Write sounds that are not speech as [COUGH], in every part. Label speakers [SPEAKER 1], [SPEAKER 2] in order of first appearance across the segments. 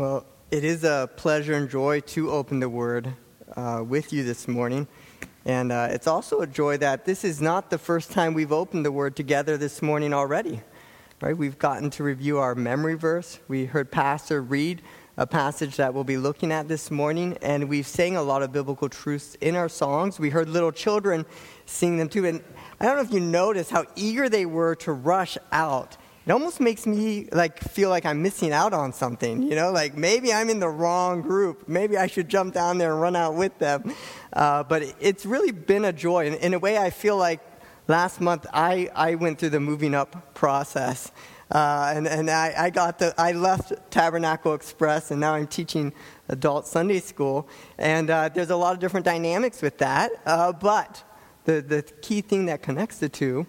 [SPEAKER 1] Well, it is a pleasure and joy to open the Word uh, with you this morning. And uh, it's also a joy that this is not the first time we've opened the Word together this morning already. Right? We've gotten to review our memory verse. We heard Pastor read a passage that we'll be looking at this morning, and we've sang a lot of biblical truths in our songs. We heard little children sing them too. And I don't know if you noticed how eager they were to rush out it almost makes me like feel like I'm missing out on something, you know, like maybe I'm in the wrong group. Maybe I should jump down there and run out with them. Uh, but it's really been a joy. In, in, a way, I feel like last month I, I went through the moving up process. Uh, and and I, I, got the, I left Tabernacle Express and now I'm teaching adult Sunday school. And uh, there's a lot of different dynamics with that. Uh, but the, the key thing that connects the two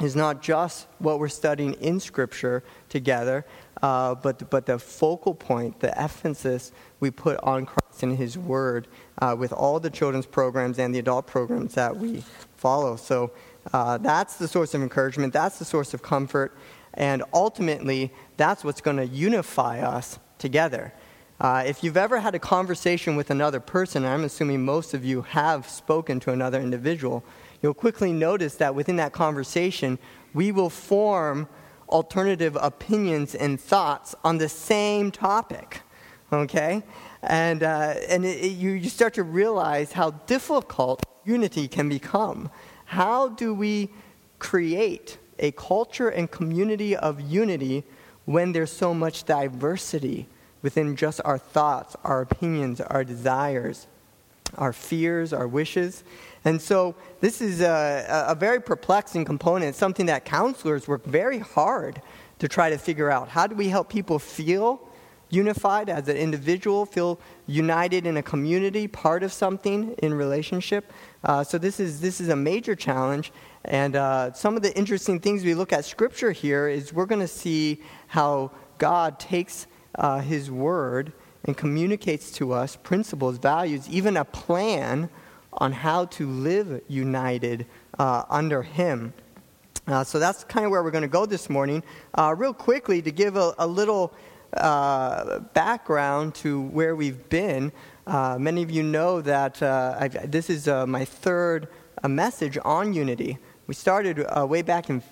[SPEAKER 1] is not just what we're studying in Scripture together, uh, but, but the focal point, the emphasis we put on Christ and His Word uh, with all the children's programs and the adult programs that we follow. So uh, that's the source of encouragement, that's the source of comfort, and ultimately, that's what's going to unify us together. Uh, if you've ever had a conversation with another person, I'm assuming most of you have spoken to another individual, you'll quickly notice that within that conversation, we will form alternative opinions and thoughts on the same topic. Okay? And, uh, and it, it, you, you start to realize how difficult unity can become. How do we create a culture and community of unity when there's so much diversity within just our thoughts, our opinions, our desires, our fears, our wishes? And so this is a, a very perplexing component, something that counselors work very hard to try to figure out. How do we help people feel unified as an individual, feel united in a community, part of something in relationship? Uh, so this is, this is a major challenge. And uh, some of the interesting things we look at Scripture here is we're going to see how God takes uh, His Word and communicates to us principles, values, even a plan on how to live united uh, under Him. Uh, so that's kind of where we're going to go this morning. Uh, real quickly, to give a, a little uh, background to where we've been, uh, many of you know that uh, this is my third message on unity. We started way back in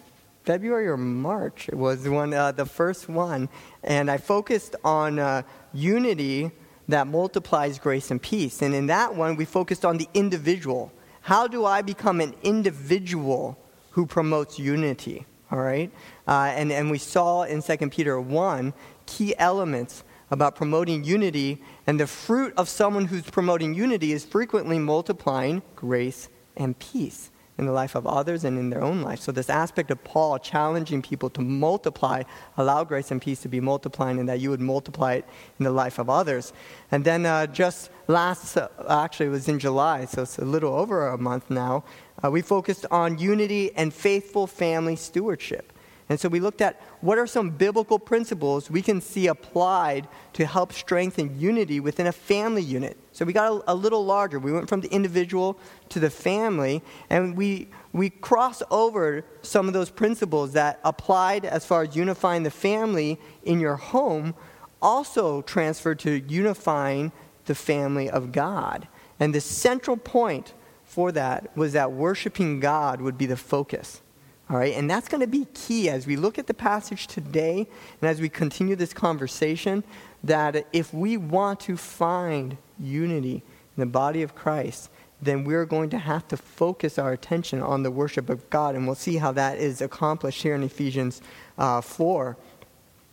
[SPEAKER 1] February or March, it was one, the first one, and I focused on unity that multiplies grace and peace. And in that one, we focused on the individual. How do I become an individual who promotes unity? All right? Uh, and, and we saw in 2 Peter 1 key elements about promoting unity, and the fruit of someone who's promoting unity is frequently multiplying grace and peace in the life of others and in their own life. So, this aspect of Paul challenging people to multiply, allow grace and peace to be multiplying, and that you would multiply it in the life of others. And then, uh, just last, uh, actually, it was in July, so it's a little over a month now, uh, we focused on unity and faithful family stewardship. And so we looked at what are some biblical principles we can see applied to help strengthen unity within a family unit. So we got a, a, little larger. We went from the individual to the family, and we, we crossed over some of those principles that applied as far as unifying the family in your home, also transferred to unifying the family of God. And the central point for that was that worshiping God would be the focus. All right, and that's going to be key as we look at the passage today and as we continue this conversation. That if we want to find unity in the body of Christ, then we're going to have to focus our attention on the worship of God, and we'll see how that is accomplished here in Ephesians uh, 4.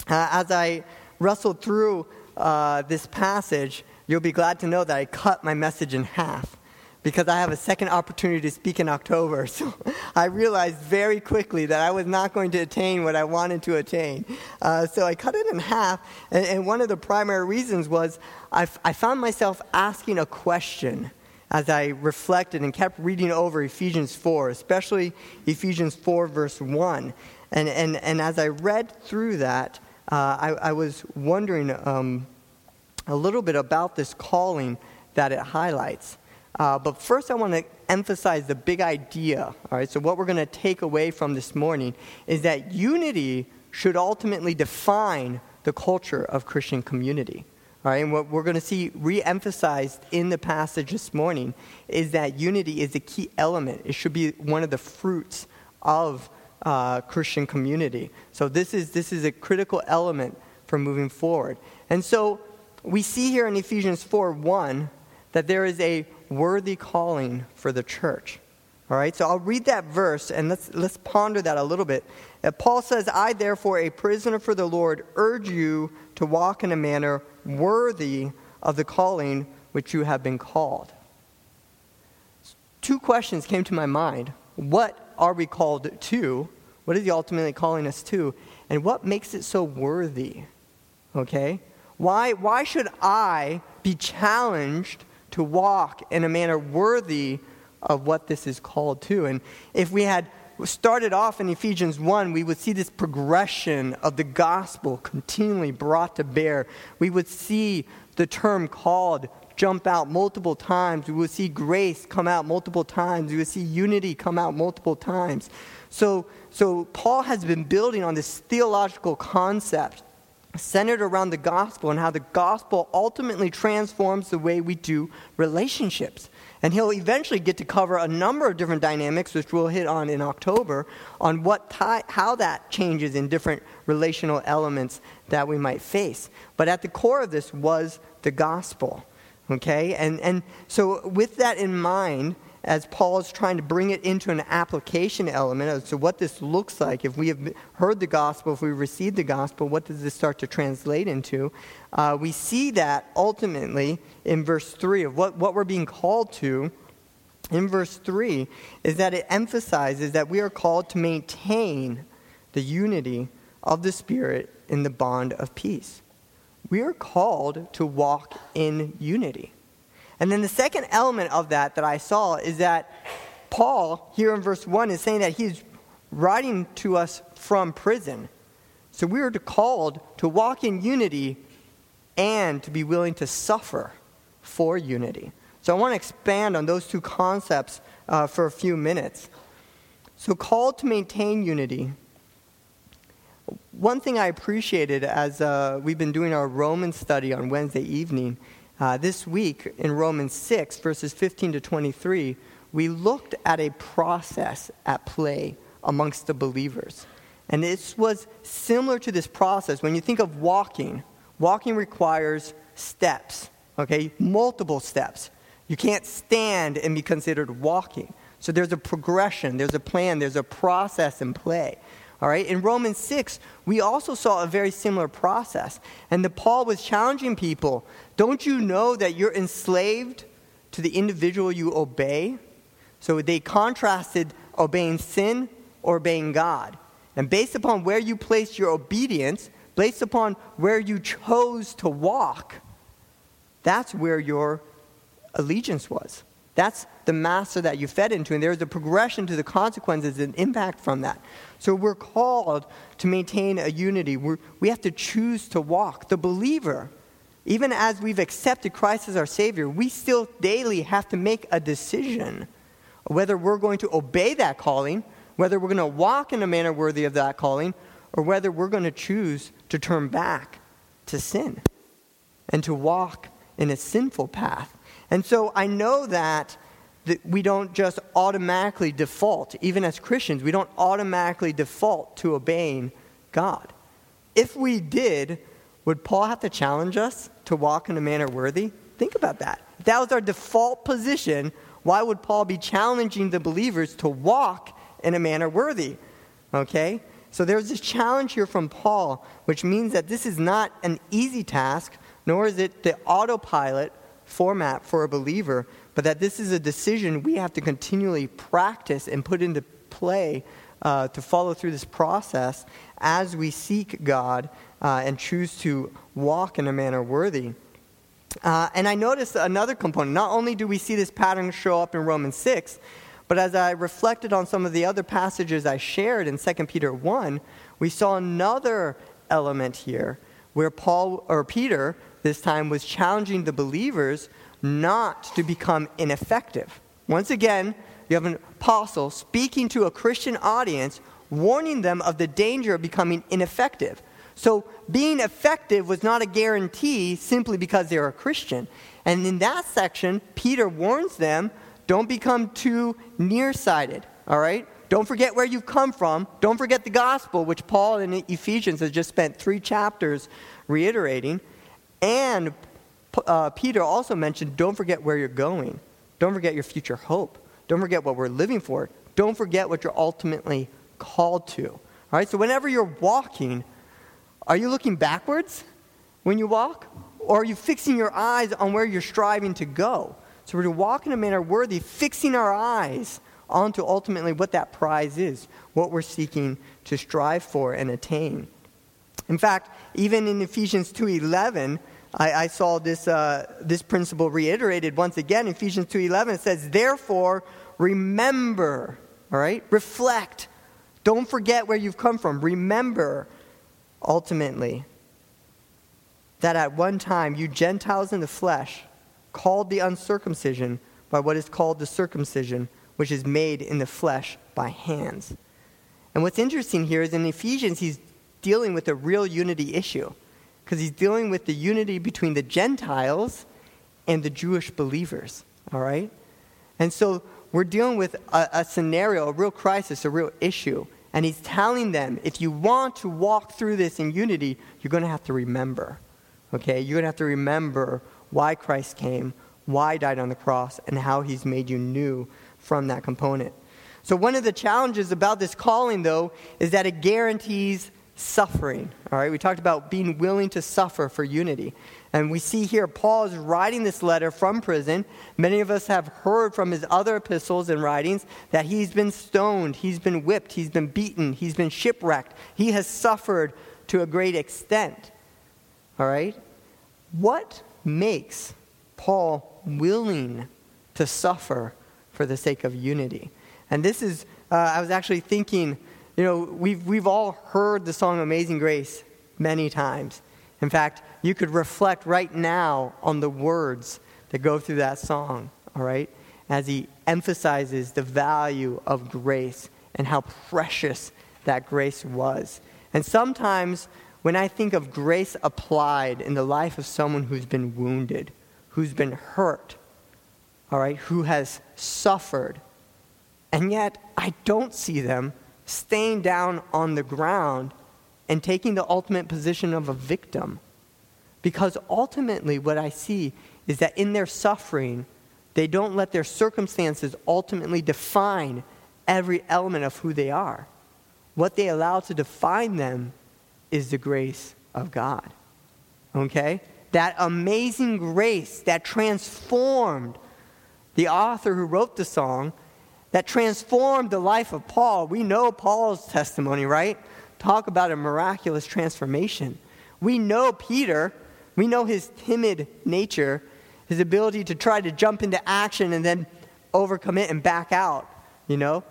[SPEAKER 1] Uh, as I wrestled through uh, this passage, you'll be glad to know that I cut my message in half because I have a second opportunity to speak in October. [LAUGHS] So I realized very quickly that I was not going to attain what I wanted to attain. Uh, so I cut it in half. And, and one of the primary reasons was I, f- I found myself asking a question as I reflected and kept reading over Ephesians 4, especially Ephesians 4, verse 1. And, and, and as I read through that, uh, I, I, was wondering um, a little bit about this calling that it highlights. Uh, but first, I want to emphasize the big idea. All right, so what we're going to take away from this morning is that unity should ultimately define the culture of Christian community. All right, and what we're going to see re emphasized in the passage this morning is that unity is a key element. It should be one of the fruits of uh, Christian community. So, this is, this is a critical element for moving forward. And so, we see here in Ephesians 4 1 that there is a worthy calling for the church. All right, so I'll read that verse and let's, let's ponder that a little bit. Uh, Paul says, I, therefore, a prisoner for the Lord, urge you to walk in a manner worthy of the calling which you have been called. Two questions came to my mind. What are we called to? What is he ultimately calling us to? And what makes it so worthy? Okay? Why, why should I be challenged to walk in a manner worthy of what this is called to. And if we had started off in Ephesians 1, we would see this progression of the gospel continually brought to bear. We would see the term called jump out multiple times. We would see grace come out multiple times. We would see unity come out multiple times. So, so Paul has been building on this theological concept centered around the gospel and how the gospel ultimately transforms the way we do relationships. And he'll eventually get to cover a number of different dynamics, which we'll hit on in October, on what how that changes in different relational elements that we might face. But at the core of this was the gospel. Okay? And, and so, with that in mind, as Paul is trying to bring it into an application element as to what this looks like. If we have heard the gospel, if we received the gospel, what does this start to translate into? Uh, we see that ultimately in verse 3 of what, what we're being called to. In verse 3 is that it emphasizes that we are called to maintain the unity of the Spirit in the bond of peace. We are called to walk in unity. And then the second element of that that I saw is that Paul, here in verse 1, is saying that he's writing to us from prison. So we are called to walk in unity and to be willing to suffer for unity. So I want to expand on those two concepts uh, for a few minutes. So, called to maintain unity. One thing I appreciated as uh, we've been doing our Roman study on Wednesday evening uh, this week in Romans 6, verses 15 to 23, we looked at a process at play amongst the believers. And this was similar to this process. When you think of walking, walking requires steps, okay? Multiple steps. You can't stand and be considered walking. So there's a progression, there's a plan, there's a process in play. All right, in Romans 6, we also saw a very similar process. And the Paul was challenging people don't you know that you're enslaved to the individual you obey? So they contrasted obeying sin or obeying God. And based upon where you placed your obedience, based upon where you chose to walk, that's where your allegiance was. That's the master that you fed into, and there's a progression to the consequences and impact from that. So we're called to maintain a unity. We're, we have to choose to walk. The believer even as we've accepted Christ as our Savior, we still daily have to make a decision whether we're going to obey that calling, whether we're going to walk in a manner worthy of that calling, or whether we're going to choose to turn back to sin and to walk in a sinful path. And so I know that, that we don't just automatically default, even as Christians, we don't automatically default to obeying God. If we did, would Paul have to challenge us to walk in a manner worthy? Think about that. If that was our default position, why would Paul be challenging the believers to walk in a manner worthy? Okay? So there's this challenge here from Paul, which means that this is not an easy task, nor is it the autopilot format for a believer, but that this is a decision we have to continually practice and put into play uh, to follow through this process as we seek God uh, and choose to walk in a manner worthy. Uh, and I noticed another component. Not only do we see this pattern show up in Romans 6, but as I reflected on some of the other passages I shared in 2 Peter 1, we saw another element here where Paul or Peter this time was challenging the believers not to become ineffective. Once again, you have an apostle speaking to a Christian audience, warning them of the danger of becoming ineffective. So being effective was not a guarantee simply because they were a Christian. And in that section, Peter warns them don't become too nearsighted, all right? Don't forget where you've come from. Don't forget the gospel, which Paul in Ephesians has just spent three chapters reiterating. And uh, Peter also mentioned don't forget where you're going. Don't forget your future hope. Don't forget what we're living for. Don't forget what you're ultimately called to. All right? So whenever you're walking, are you looking backwards when you walk? Or are you fixing your eyes on where you're striving to go? So we're to walk in a manner worthy, fixing our eyes onto ultimately what that prize is, what we're seeking to strive for and attain. In fact, even in Ephesians 2.11, I, I saw this, uh, this principle reiterated once again. Ephesians 2.11 it says, Therefore, remember, all right? Reflect. Don't forget where you've come from. Remember, ultimately, that at one time you Gentiles in the flesh called the uncircumcision by what is called the circumcision, which is made in the flesh by hands. And what's interesting here is in Ephesians, he's dealing with a real unity issue because he's dealing with the unity between the Gentiles and the Jewish believers, all right? And so we're dealing with a, a, scenario, a real crisis, a real issue. And he's telling them if you want to walk through this in unity, you're going to have to remember, okay? You're going to have to remember why Christ came, why he died on the cross, and how he's made you new from that component. So, one of the challenges about this calling, though, is that it guarantees suffering. All right, we talked about being willing to suffer for unity. And we see here Paul is writing this letter from prison. Many of us have heard from his other epistles and writings that he's been stoned, he's been whipped, he's been beaten, he's been shipwrecked, he has suffered to a great extent. All right? What makes Paul willing to suffer for the sake of unity? And this is, uh, I was actually thinking you know, we've, we've all heard the song Amazing Grace many times. In fact, you could reflect right now on the words that go through that song, all right? As he emphasizes the value of grace and how precious that grace was. And sometimes when I think of grace applied in the life of someone who's been wounded, who's been hurt, all right, who has suffered, and yet I don't see them staying down on the ground and taking the ultimate position of a victim. Because ultimately, what I see is that in their suffering, they don't let their circumstances ultimately define every element of who they are. What they allow to define them is the grace of God. Okay? That amazing grace that transformed the author who wrote the song that transformed the life of Paul. We know Paul's testimony, right? Talk about a miraculous transformation. We know Peter, we know his timid nature, his ability to try to jump into action and then overcome it and back out, you know?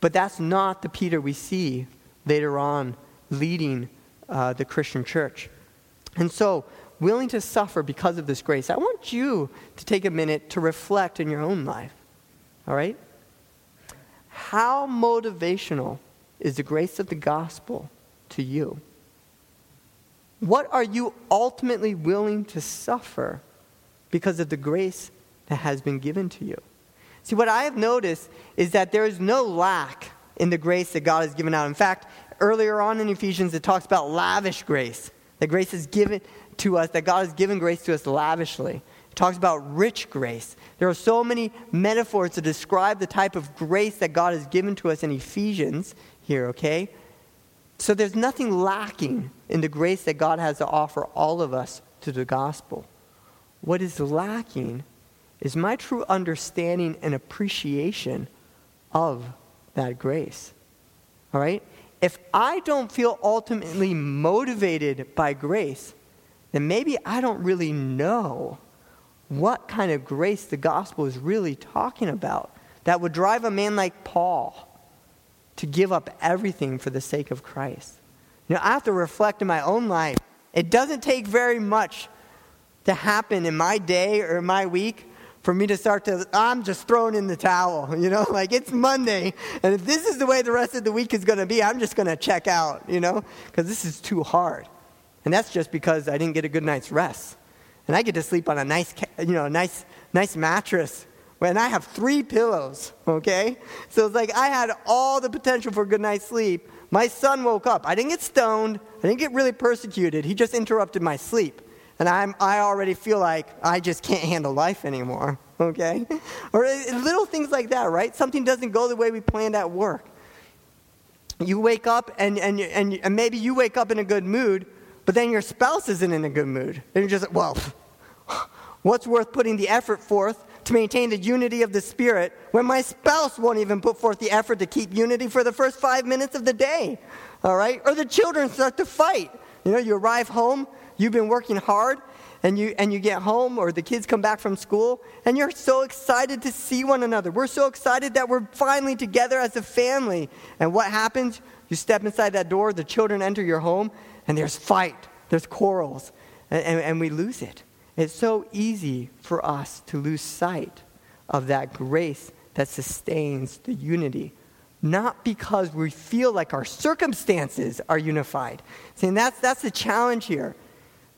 [SPEAKER 1] But that's not the Peter we see later on leading uh, the Christian church. And so, willing to suffer because of this grace, I want you to take a minute to reflect in your own life. All right? How motivational is the grace of the gospel to you? What are you ultimately willing to suffer because of the grace that has been given to you? See, what I have noticed is that there is no lack in the grace that God has given out. In fact, earlier on in Ephesians, it talks about lavish grace. That grace is given to us, that God has given grace to us lavishly. It talks about rich grace. There are so many metaphors to describe the type of grace that God has given to us in Ephesians here, okay? So there's nothing lacking in the grace that God has to offer all of us to the gospel. What is lacking is my true understanding and appreciation of that grace. All right? If I don't feel ultimately motivated by grace, then maybe I don't really know what kind of grace the gospel is really talking about that would drive a man like Paul to give up everything for the sake of Christ. You know, I have to reflect in my own life. It doesn't take very much to happen in my day or my week for me to start to, I'm just throwing in the towel, you know, [LAUGHS] like it's Monday, and if this is the way the rest of the week is going to be, I'm just going to check out, you know, because this is too hard. And that's just because I didn't get a good night's rest. And I get to sleep on a nice, you know, nice, nice mattress And I have three pillows, okay? So it's like I had all the potential for a good night's sleep. My son woke up. I didn't get stoned. I didn't get really persecuted. He just interrupted my sleep. And I'm, I already feel like I just can't handle life anymore, okay? [LAUGHS] or uh, little things like that, right? Something doesn't go the way we planned at work. You wake up, and, and, and, and maybe you wake up in a good mood, but then your spouse isn't in a good mood. And you're just, well, [LAUGHS] what's worth putting the effort forth to maintain the unity of the Spirit when my spouse won't even put forth the effort to keep unity for the first five minutes of the day? All right? Or the children start to fight. You know, you arrive home, you've been working hard, and you, and you get home, or the kids come back from school, and you're so excited to see one another. We're so excited that we're finally together as a family. And what happens? You step inside that door, the children enter your home, and there's fight, there's quarrels, and, and, and we lose it. It's so easy for us to lose sight of that grace that sustains the unity. Not because we feel like our circumstances are unified. See, and that's, that's the challenge here.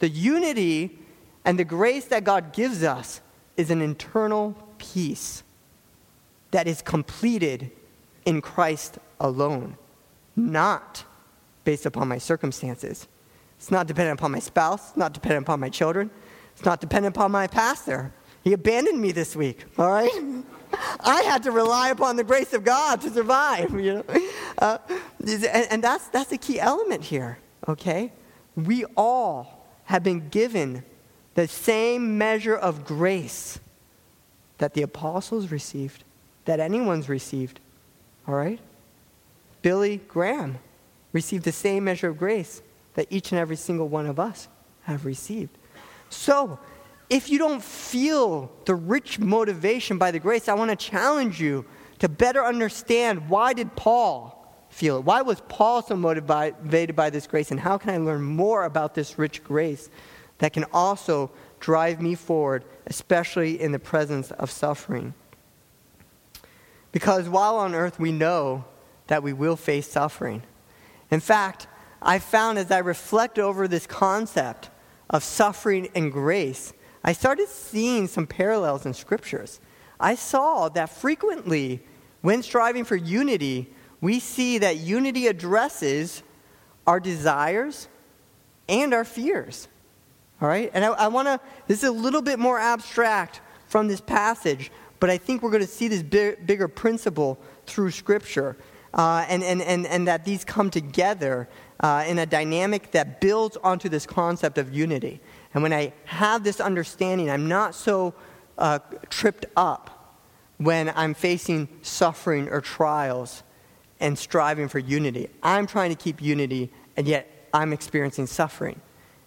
[SPEAKER 1] The unity and the grace that God gives us is an internal peace that is completed in Christ alone, not based upon my circumstances. It's not dependent upon my spouse, it's not dependent upon my children, it's not dependent upon my pastor. He abandoned me this week, all right? I had to rely upon the grace of God to survive, you know? Uh, and, and that's, that's a key element here, okay? We all have been given the same measure of grace that the apostles received, that anyone's received, all right? Billy Graham received the same measure of grace that each and every single one of us have received. So, if you don't feel the rich motivation by the grace, I want to challenge you to better understand why did Paul feel it? Why was Paul so motivated by this grace? And how can I learn more about this rich grace that can also drive me forward, especially in the presence of suffering? Because while on earth, we know that we will face suffering. In fact, I found as I reflect over this concept of suffering and grace, I started seeing some parallels in scriptures. I saw that frequently, when striving for unity, we see that unity addresses our desires and our fears. All right? And I, I want to, this is a little bit more abstract from this passage, but I think we're going to see this big, bigger principle through Scripture. Uh, and, and, and, and that these come together uh, in a dynamic that builds onto this concept of unity. And when I have this understanding, I'm not so uh, tripped up when I'm facing suffering or trials and striving for unity. I'm trying to keep unity, and yet I'm experiencing suffering.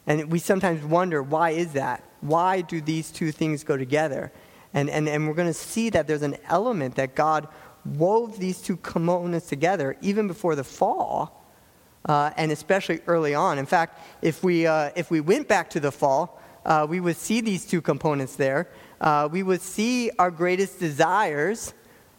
[SPEAKER 1] And we sometimes wonder why is that? Why do these two things go together? And, and, and we're going to see that there's an element that God wove these two components together even before the fall uh, and especially early on. In fact, if we, uh, if we went back to the fall, uh, we would see these two components there. Uh, we would see our greatest desires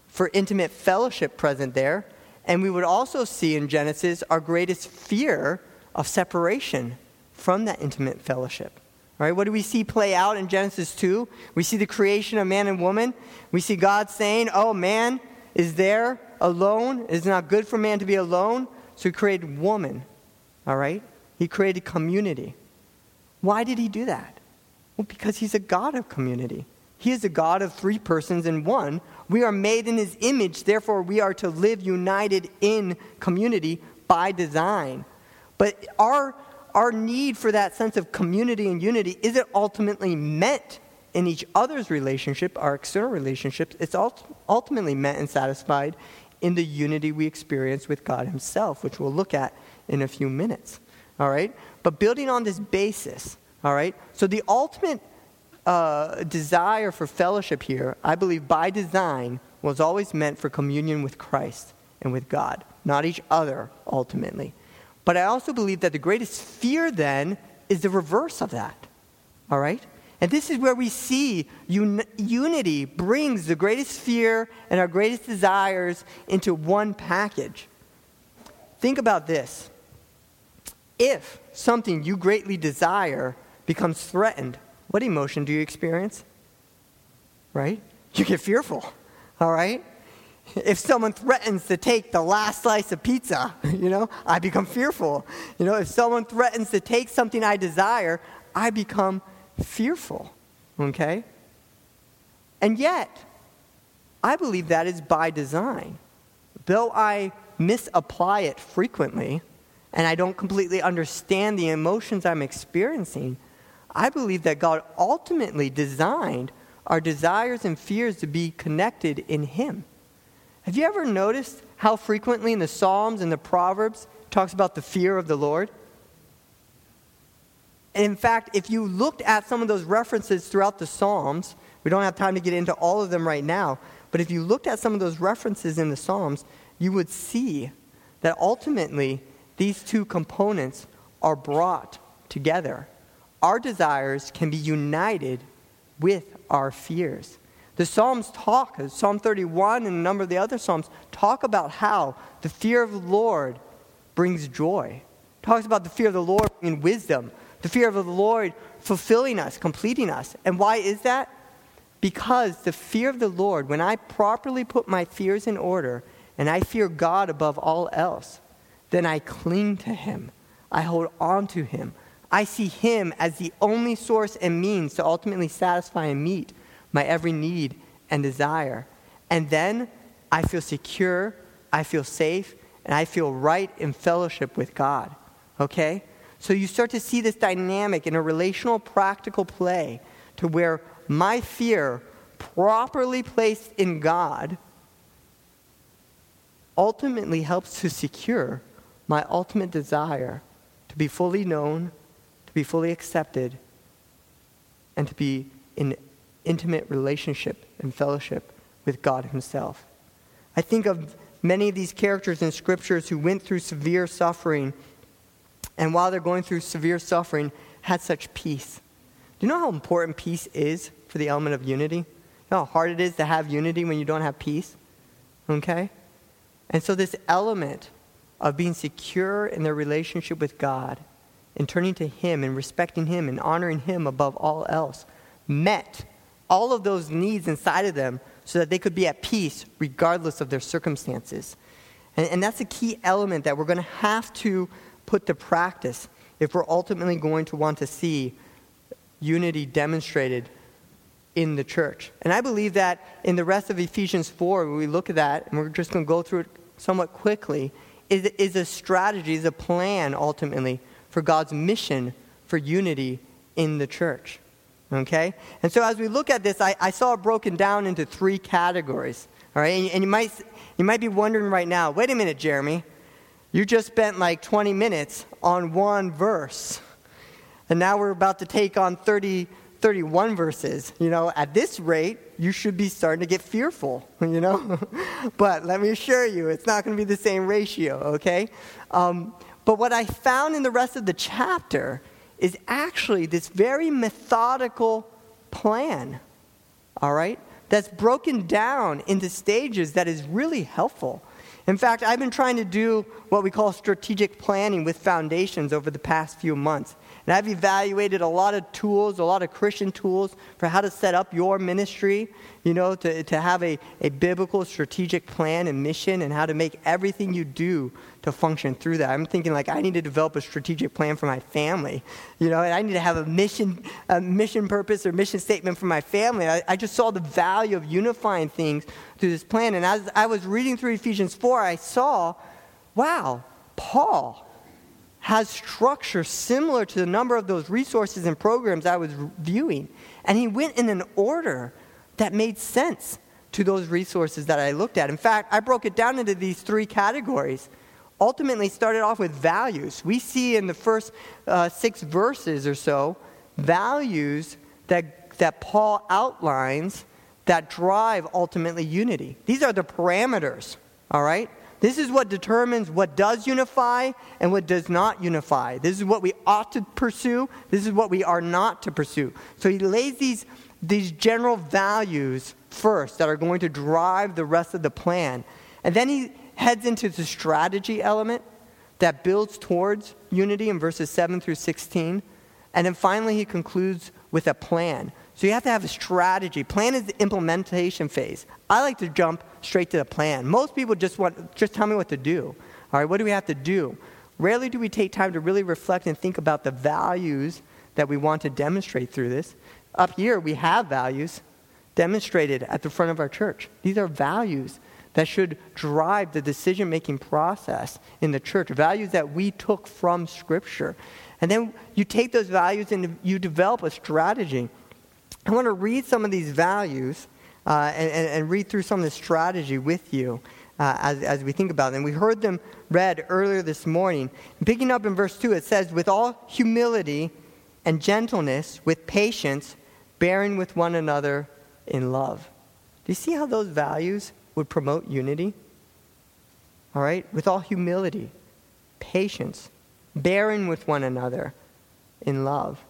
[SPEAKER 1] for intimate fellowship present there. And we would also see in Genesis our greatest fear of separation from that intimate fellowship. All right, what do we see play out in Genesis 2? We see the creation of man and woman. We see God saying, Oh, man is there alone. It is not good for man to be alone. So he created woman, all right? He created community. Why did he do that? Well, because he's a God of community. He is a God of three persons in one. We are made in his image, therefore, we are to live united in community by design. But our, our need for that sense of community and unity isn't ultimately met in each other's relationship, our external relationships. It's ultimately met and satisfied in the unity we experience with God Himself, which we'll look at in a few minutes. All right? But building on this basis, all right? So the ultimate uh, desire for fellowship here, I believe by design, was always meant for communion with Christ and with God, not each other ultimately. But I also believe that the greatest fear then is the reverse of that. All right? And this is where we see un- unity brings the greatest fear and our greatest desires into one package. Think about this. If something you greatly desire becomes threatened, what emotion do you experience? Right? You get fearful, all right? If someone threatens to take the last slice of pizza, [LAUGHS] you know, I become fearful. You know, if someone threatens to take something I desire, I become fearful, okay? And yet, I believe that is by design. Though I misapply it frequently, and I don't completely understand the emotions I'm experiencing, I believe that God ultimately designed our desires and fears to be connected in Him. Have you ever noticed how frequently in the Psalms and the Proverbs talks about the fear of the Lord? In fact, if you looked at some of those references throughout the Psalms, we don't have time to get into all of them right now, but if you looked at some of those references in the Psalms, you would see that ultimately these two components are brought together. Our desires can be united with our fears. The Psalms talk, Psalm 31 and a number of the other Psalms, talk about how the fear of the Lord brings joy. Talks about the fear of the Lord bringing wisdom, the fear of the Lord fulfilling us, completing us. And why is that? Because the fear of the Lord, when I properly put my fears in order and I fear God above all else, then I cling to Him. I hold on to Him. I see Him as the only source and means to ultimately satisfy and meet my every need and desire. And then I feel secure, I feel safe, and I feel right in fellowship with God. Okay? So you start to see this dynamic in a relational, practical play to where my fear, properly placed in God, ultimately helps to secure my ultimate desire to be fully known, to be fully accepted, and to be in intimate relationship and fellowship with God Himself. I think of many of these characters in scriptures who went through severe suffering and while they're going through severe suffering, had such peace. Do you know how important peace is for the element of unity? You know how hard it is to have unity when you don't have peace? Okay? And so, this element of being secure in their relationship with God and turning to Him and respecting Him and honoring Him above all else met all of those needs inside of them so that they could be at peace regardless of their circumstances. And, and that's a key element that we're going to have to put to practice if we're ultimately going to want to see unity demonstrated in the church. And I believe that in the rest of Ephesians 4, when we look at that, and we're just going to go through it somewhat quickly, is, is a strategy, is a plan ultimately for God's mission for unity in the church. Okay? And so as we look at this, I, I saw it broken down into three categories. All right? And, and you, might, you might be wondering right now wait a minute, Jeremy. You just spent like 20 minutes on one verse. And now we're about to take on 30, 31 verses. You know, at this rate, you should be starting to get fearful, [LAUGHS] you know? [LAUGHS] but let me assure you, it's not going to be the same ratio, okay? Um, but what I found in the rest of the chapter is actually this very methodical plan, all right? That's broken down into stages that is really helpful. In fact, I've been trying to do what we call strategic planning with foundations over the past few months. And I've evaluated a lot of tools, a lot of Christian tools for how to set up your ministry, you know, to, to have a, a biblical strategic plan and mission and how to make everything you do to function through that. I'm thinking like I need to develop a strategic plan for my family, you know, and I need to have a mission, a mission purpose or mission statement for my family. I, I just saw the value of unifying things through this plan. And as I was reading through Ephesians 4, I saw, wow, Paul has structure similar to the number of those resources and programs I was viewing. And he went in an order that made sense to those resources that I looked at. In fact, I broke it down into these three categories. Ultimately, started off with values. We see in the first uh, six verses or so values that, that Paul outlines that drive ultimately unity. These are the parameters, all right? This is what determines what does unify and what does not unify. This is what we ought to pursue. This is what we are not to pursue. So he lays these, these general values first that are going to drive the rest of the plan. And then he heads into the strategy element. that builds towards unity in verses 7 through 16. And then finally, he concludes with a plan. So you have to have a strategy. Plan is the implementation phase. I like to jump straight to the plan. Most people just want, just tell me what to do. All right, what do we have to do? Rarely do we take time to really reflect and think about the values that we want to demonstrate through this. Up here, we have values demonstrated at the front of our church. These are values that should drive the decision making process in the church, values that we took from Scripture. And then you take those values and you develop a strategy. I want to read some of these values uh, and, and, and, read through some of the strategy with you uh, as, as we think about them. We heard them read earlier this morning. Picking up in verse 2, it says, With all humility and gentleness, with patience, bearing with one another in love. Do you see how those values would promote unity? All right? With all humility, patience, bearing with one another in love.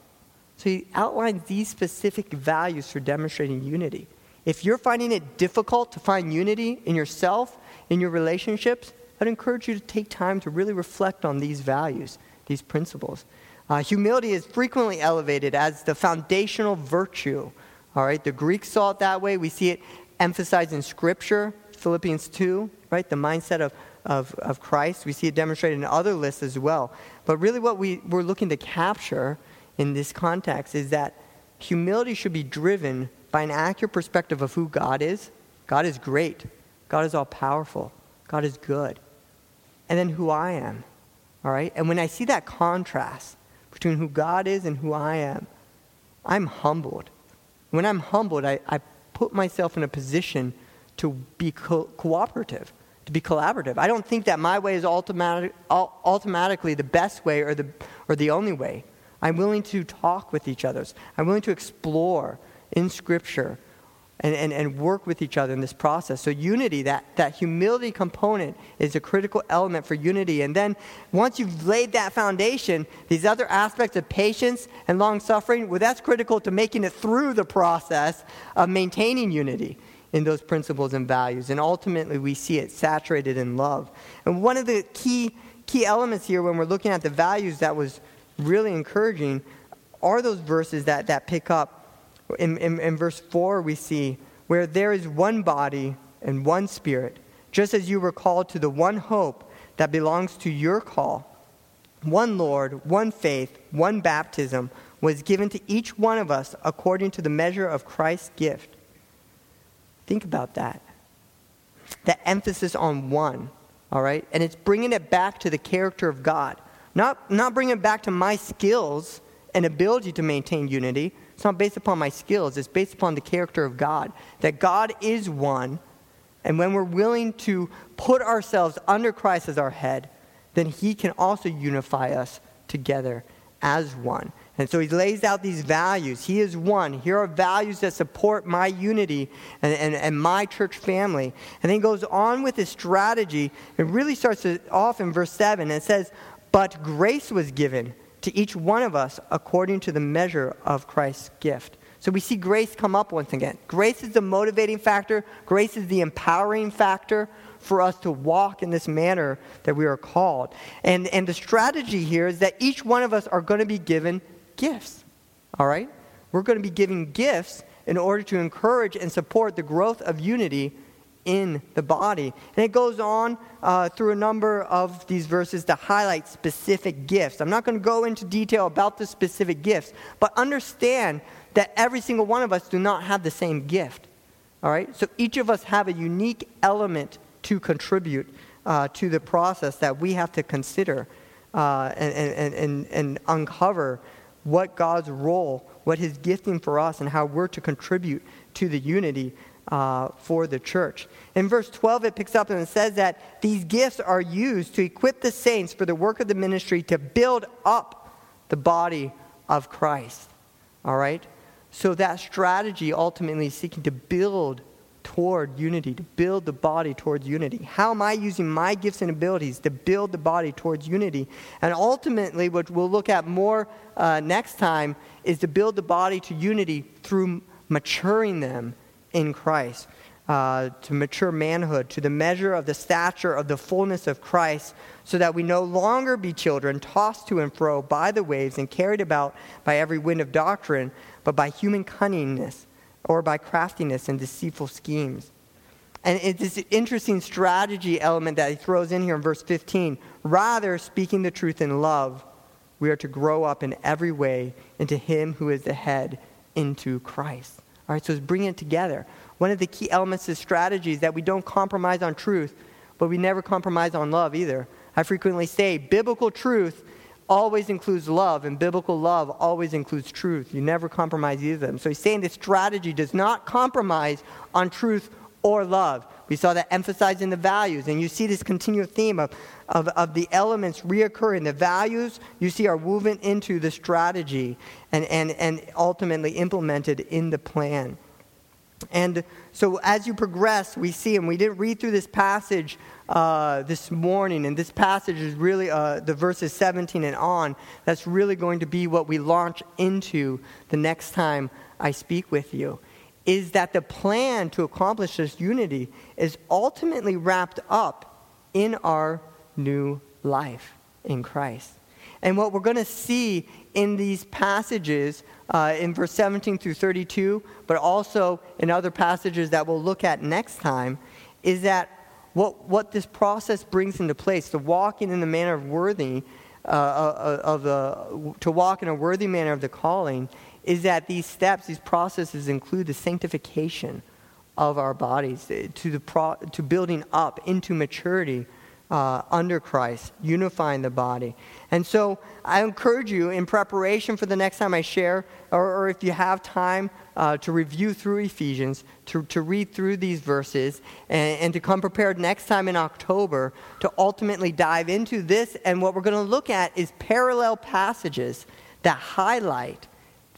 [SPEAKER 1] So he outlines these specific values for demonstrating unity. If you're finding it difficult to find unity in yourself, in your relationships, I'd encourage you to take time to really reflect on these values, these principles. Uh, humility is frequently elevated as the foundational virtue. All right, the Greeks saw it that way. We see it emphasized in Scripture, Philippians 2, right? The mindset of, of, of Christ. We see it demonstrated in other lists as well. But really, what we, we're looking to capture in this context is that humility should be driven by an accurate perspective of who God is. God is great, God is all powerful, God is good. And then who I am. All right? And when I see that contrast, between who God is and who I am, I'm humbled. When I'm humbled, I, I put myself in a position to be co- cooperative, to be collaborative. I don't think that my way is automatic, automatically the best way or the, or the only way. I'm willing to talk with each other. I'm willing to explore in Scripture and, and, and work with each other in this process. So, unity, that, that humility component, is a critical element for unity. And then, once you've laid that foundation, these other aspects of patience and long suffering, well, that's critical to making it through the process of maintaining unity in those principles and values. And ultimately, we see it saturated in love. And one of the key, key elements here when we're looking at the values that was really encouraging are those verses that, that pick up in, in, in verse 4, we see where there is one body and one spirit, just as you were called to the one hope that belongs to your call. One Lord, one faith, one baptism was given to each one of us according to the measure of Christ's gift. Think about that. The emphasis on one, all right? And it's bringing it back to the character of God. Not, not bringing it back to my skills and ability to maintain unity, it's not based upon my skills, it's based upon the character of God. That God is one, and when we're willing to put ourselves under Christ as our head, then He can also unify us together as one. And so he lays out these values. He is one. Here are values that support my unity and, and, and my church family. And then he goes on with his strategy. It really starts off in verse 7. And it says, But grace was given to each one of us according to the measure of Christ's gift. So we see grace come up once again. Grace is the motivating factor, grace is the empowering factor for us to walk in this manner that we are called. And, and the strategy here is that each one of us are going to be given gifts. All right? We're going to be given gifts in order to encourage and support the growth of unity in the body. And it goes on uh, through a number of these verses to highlight specific gifts. I'm not going to go into detail about the specific gifts, but understand that every single one of us do not have the same gift. All right? So each of us have a unique element to contribute uh, to the process that we have to consider uh, and, and, and, and uncover what God's role, what His gifting for us, and how we're to contribute to the unity uh, for the church. In verse 12, it picks up and it says that these gifts are used to equip the saints for the work of the ministry to build up the body of Christ. All right? So that strategy ultimately is seeking to build toward unity, to build the body towards unity. How am I using my gifts and abilities to build the body towards unity? And ultimately, what we'll look at more uh, next time is to build the body to unity through maturing them in Christ. uh, to mature manhood, to the measure of the stature of the fullness of Christ, so that we no longer be children tossed to and fro by the waves and carried about by every wind of doctrine, but by human cunningness or by craftiness and deceitful schemes. And it's this interesting strategy element that he throws in here in verse 15. Rather, speaking the truth in love, we are to grow up in every way into him who is the head, into Christ. All right, so it's bringing it together. One of the key elements is that we don't compromise on truth, but we never compromise on love either. I frequently say biblical truth always includes love, and biblical love always includes truth. You never compromise either of them. So he's saying this strategy does not compromise on truth or love. We saw that emphasizing the values, and you see this continual theme of, of, of the elements reoccurring. The values you see are woven into the strategy and, and, and ultimately implemented in the plan. And so as you progress, we see, and we didn't read through this passage uh, this morning, and this passage is really uh, the verses 17 and on. That's really going to be what we launch into the next time I speak with you. Is that the plan to accomplish this unity is ultimately wrapped up in our new life in Christ. And what we're going to see in these passages, uh, in verse 17 through 32, but also in other passages that we'll look at next time, is that what, what this process brings into place, the walking in the manner of worthy, uh, uh of the, to walk in a worthy manner of the calling, is that these steps, these processes include the sanctification of our bodies, eh, to, the pro, to building up into maturity uh, under Christ, unifying the body. And so I encourage you in preparation for the next time I share, or, or if you have time uh, to review through Ephesians, to, to read through these verses, and, and to come prepared next time in October to ultimately dive into this. And what we're going to look at is parallel passages that highlight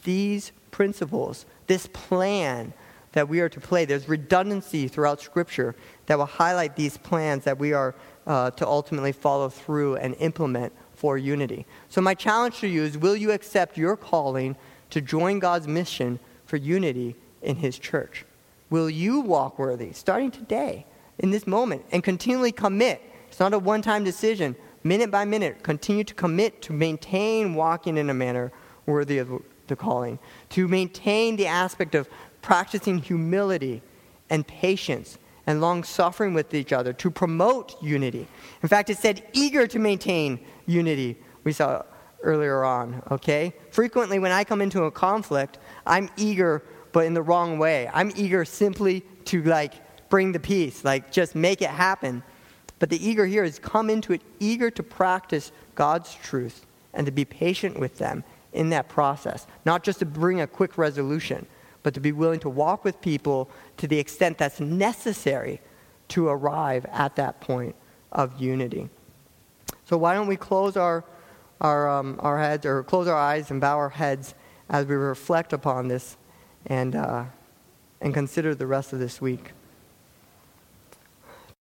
[SPEAKER 1] these principles, this plan that we are to play. There's redundancy throughout Scripture that will highlight these plans that we are uh, to ultimately follow through and implement for unity. So, my challenge to you is will you accept your calling to join God's mission for unity in His church? Will you walk worthy, starting today, in this moment, and continually commit? It's not a one time decision. Minute by minute, continue to commit to maintain walking in a manner worthy of the calling, to maintain the aspect of practicing humility and patience and long suffering with each other to promote unity. In fact, it said eager to maintain unity, we saw earlier on, okay? Frequently, when I come into a conflict, I'm eager, but in the wrong way. I'm eager simply to, like, bring the peace, like, just make it happen. But the eager here is come into it eager to practice God's truth and to be patient with them in that process, not just to bring a quick resolution but to be willing to walk with people to the extent that's necessary to arrive at that point of unity. So, why don't we close our, our, um, our heads or close our eyes and bow our heads as we reflect upon this and, uh, and consider the rest of this week?